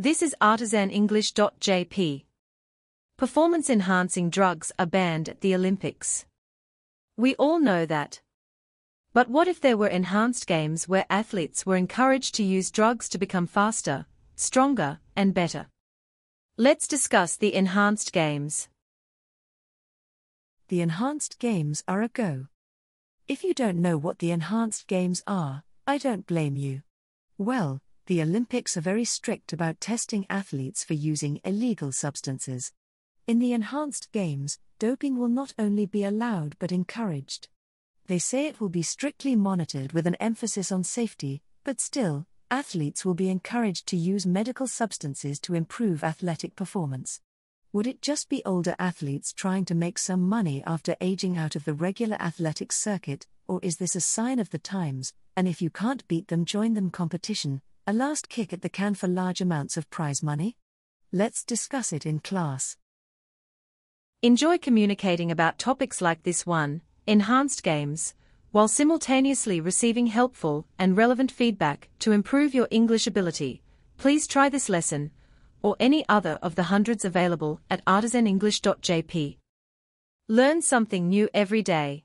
This is artisanenglish.jp. Performance enhancing drugs are banned at the Olympics. We all know that. But what if there were enhanced games where athletes were encouraged to use drugs to become faster, stronger, and better? Let's discuss the enhanced games. The enhanced games are a go. If you don't know what the enhanced games are, I don't blame you. Well, the Olympics are very strict about testing athletes for using illegal substances. In the enhanced games, doping will not only be allowed but encouraged. They say it will be strictly monitored with an emphasis on safety, but still, athletes will be encouraged to use medical substances to improve athletic performance. Would it just be older athletes trying to make some money after aging out of the regular athletics circuit, or is this a sign of the times, and if you can't beat them, join them competition, a last kick at the can for large amounts of prize money? Let's discuss it in class. Enjoy communicating about topics like this one, enhanced games, while simultaneously receiving helpful and relevant feedback to improve your English ability. Please try this lesson or any other of the hundreds available at artisanenglish.jp. Learn something new every day.